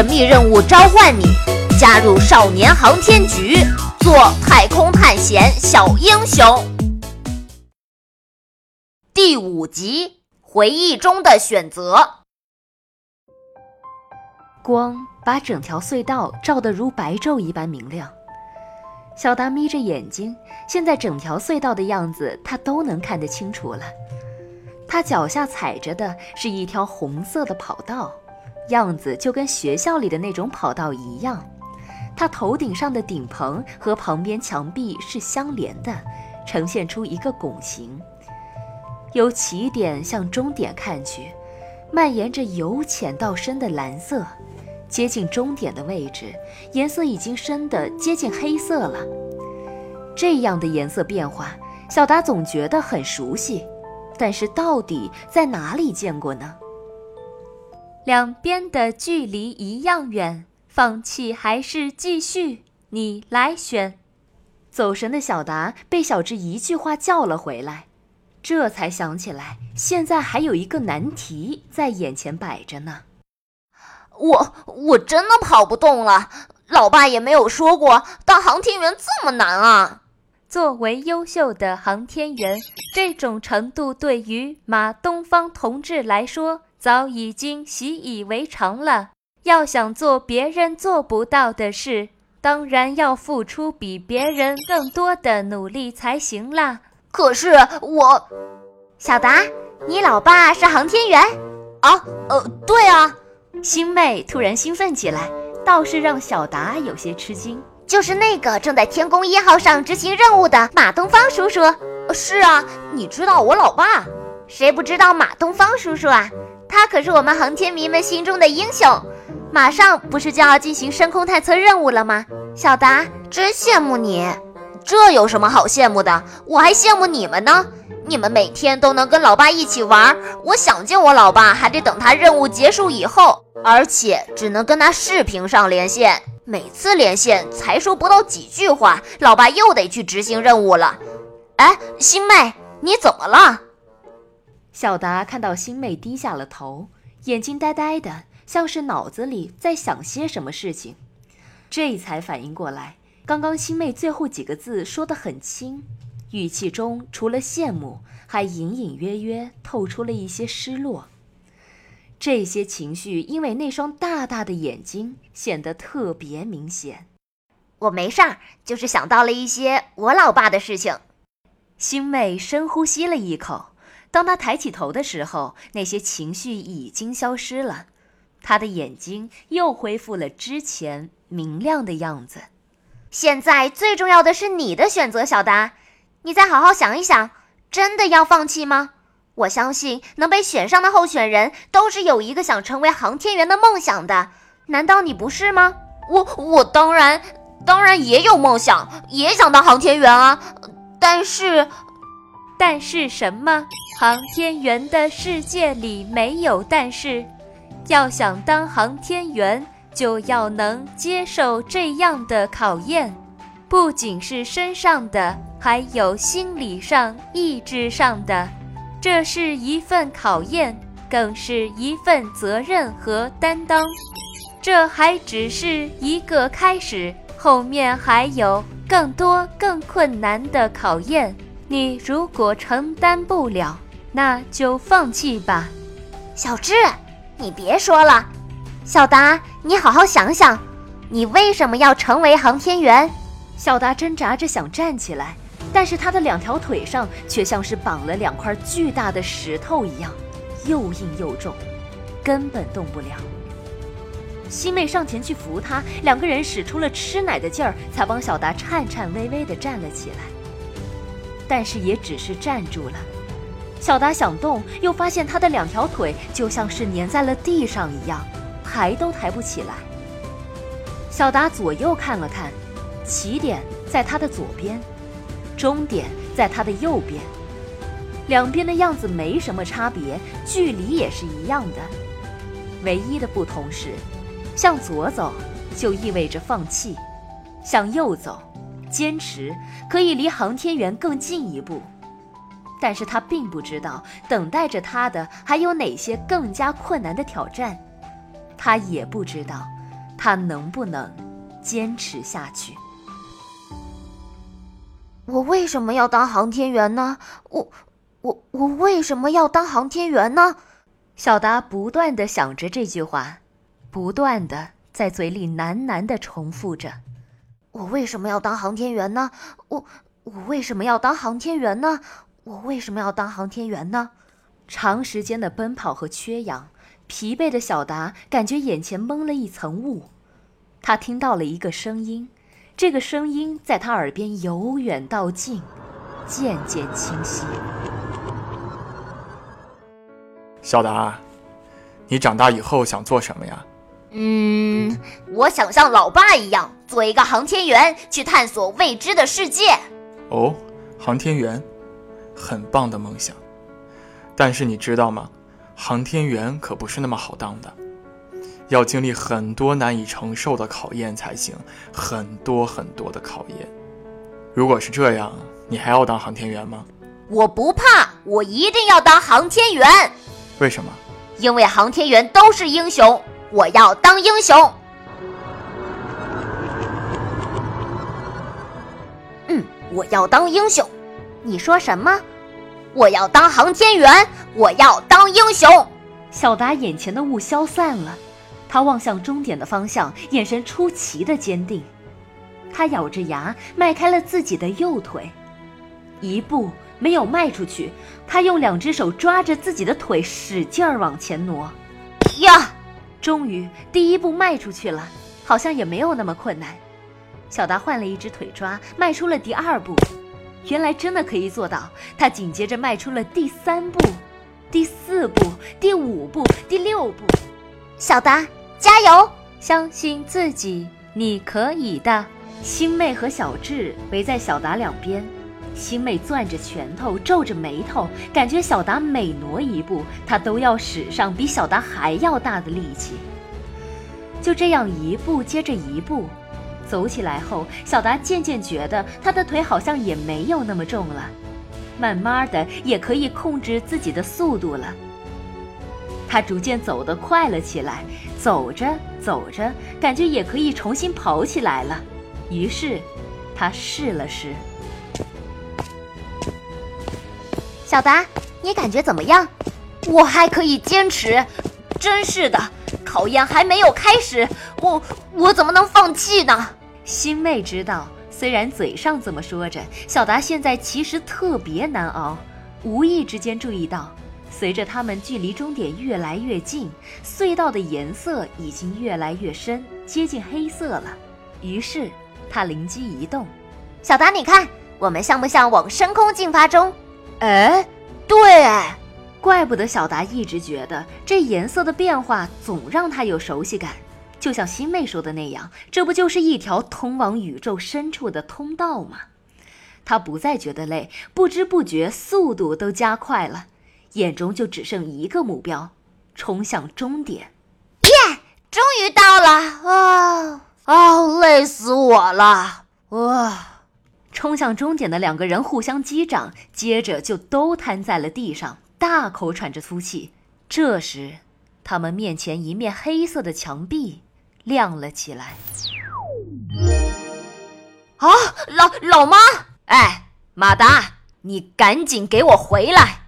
神秘任务召唤你，加入少年航天局，做太空探险小英雄。第五集，回忆中的选择。光把整条隧道照得如白昼一般明亮。小达眯着眼睛，现在整条隧道的样子他都能看得清楚了。他脚下踩着的是一条红色的跑道，样子就跟学校里的那种跑道一样。它头顶上的顶棚和旁边墙壁是相连的，呈现出一个拱形。由起点向终点看去，蔓延着由浅到深的蓝色。接近终点的位置，颜色已经深得接近黑色了。这样的颜色变化，小达总觉得很熟悉，但是到底在哪里见过呢？两边的距离一样远，放弃还是继续？你来选。走神的小达被小智一句话叫了回来，这才想起来，现在还有一个难题在眼前摆着呢。我我真的跑不动了，老爸也没有说过当航天员这么难啊。作为优秀的航天员，这种程度对于马东方同志来说早已经习以为常了。要想做别人做不到的事，当然要付出比别人更多的努力才行啦。可是我，小达，你老爸是航天员啊？呃，对啊。星妹突然兴奋起来，倒是让小达有些吃惊。就是那个正在天宫一号上执行任务的马东方叔叔。是啊，你知道我老爸？谁不知道马东方叔叔啊？他可是我们航天迷们心中的英雄。马上不是就要进行深空探测任务了吗？小达，真羡慕你。这有什么好羡慕的？我还羡慕你们呢。你们每天都能跟老爸一起玩，我想见我老爸还得等他任务结束以后，而且只能跟他视频上连线。每次连线才说不到几句话，老爸又得去执行任务了。哎，星妹，你怎么了？小达看到星妹低下了头，眼睛呆呆的，像是脑子里在想些什么事情，这才反应过来，刚刚星妹最后几个字说得很轻。语气中除了羡慕，还隐隐约约透出了一些失落。这些情绪因为那双大大的眼睛显得特别明显。我没事儿，就是想到了一些我老爸的事情。星妹深呼吸了一口，当他抬起头的时候，那些情绪已经消失了，他的眼睛又恢复了之前明亮的样子。现在最重要的是你的选择，小达。你再好好想一想，真的要放弃吗？我相信能被选上的候选人都是有一个想成为航天员的梦想的，难道你不是吗？我我当然当然也有梦想，也想当航天员啊！但是，但是什么？航天员的世界里没有但是，要想当航天员，就要能接受这样的考验，不仅是身上的。还有心理上、意志上的，这是一份考验，更是一份责任和担当。这还只是一个开始，后面还有更多更困难的考验。你如果承担不了，那就放弃吧。小智，你别说了。小达，你好好想想，你为什么要成为航天员？小达挣扎着想站起来。但是他的两条腿上却像是绑了两块巨大的石头一样，又硬又重，根本动不了。西妹上前去扶他，两个人使出了吃奶的劲儿，才帮小达颤颤巍巍地站了起来。但是也只是站住了。小达想动，又发现他的两条腿就像是粘在了地上一样，抬都抬不起来。小达左右看了看，起点在他的左边。终点在他的右边，两边的样子没什么差别，距离也是一样的。唯一的不同是，向左走就意味着放弃，向右走，坚持可以离航天员更近一步。但是他并不知道，等待着他的还有哪些更加困难的挑战。他也不知道，他能不能坚持下去。我为什么要当航天员呢？我、我、我为什么要当航天员呢？小达不断的想着这句话，不断的在嘴里喃喃的重复着：“我为什么要当航天员呢？我、我为什么要当航天员呢？我为什么要当航天员呢？”长时间的奔跑和缺氧，疲惫的小达感觉眼前蒙了一层雾。他听到了一个声音。这个声音在他耳边由远到近，渐渐清晰。小达，你长大以后想做什么呀？嗯，我想像老爸一样，做一个航天员，去探索未知的世界。哦，航天员，很棒的梦想。但是你知道吗？航天员可不是那么好当的。要经历很多难以承受的考验才行，很多很多的考验。如果是这样，你还要当航天员吗？我不怕，我一定要当航天员。为什么？因为航天员都是英雄，我要当英雄。嗯，我要当英雄。你说什么？我要当航天员，我要当英雄。小达眼前的雾消散了。他望向终点的方向，眼神出奇的坚定。他咬着牙，迈开了自己的右腿，一步没有迈出去。他用两只手抓着自己的腿，使劲儿往前挪。呀，终于第一步迈出去了，好像也没有那么困难。小达换了一只腿抓，迈出了第二步。原来真的可以做到。他紧接着迈出了第三步、第四步、第五步、第六步。小达。加油！相信自己，你可以的。星妹和小智围在小达两边，星妹攥着拳头，皱着眉头，感觉小达每挪一步，她都要使上比小达还要大的力气。就这样一步接着一步，走起来后，小达渐渐觉得他的腿好像也没有那么重了，慢慢的也可以控制自己的速度了。他逐渐走得快了起来，走着走着，感觉也可以重新跑起来了。于是，他试了试。小达，你感觉怎么样？我还可以坚持。真是的，考验还没有开始，我我怎么能放弃呢？星妹知道，虽然嘴上这么说着，小达现在其实特别难熬。无意之间注意到。随着他们距离终点越来越近，隧道的颜色已经越来越深，接近黑色了。于是他灵机一动：“小达，你看，我们像不像往深空进发中？”哎，对，怪不得小达一直觉得这颜色的变化总让他有熟悉感，就像新妹说的那样，这不就是一条通往宇宙深处的通道吗？他不再觉得累，不知不觉速度都加快了。眼中就只剩一个目标，冲向终点。耶，终于到了！啊啊，累死我了！哇！冲向终点的两个人互相击掌，接着就都瘫在了地上，大口喘着粗气。这时，他们面前一面黑色的墙壁亮了起来。啊，老老妈！哎，马达，你赶紧给我回来！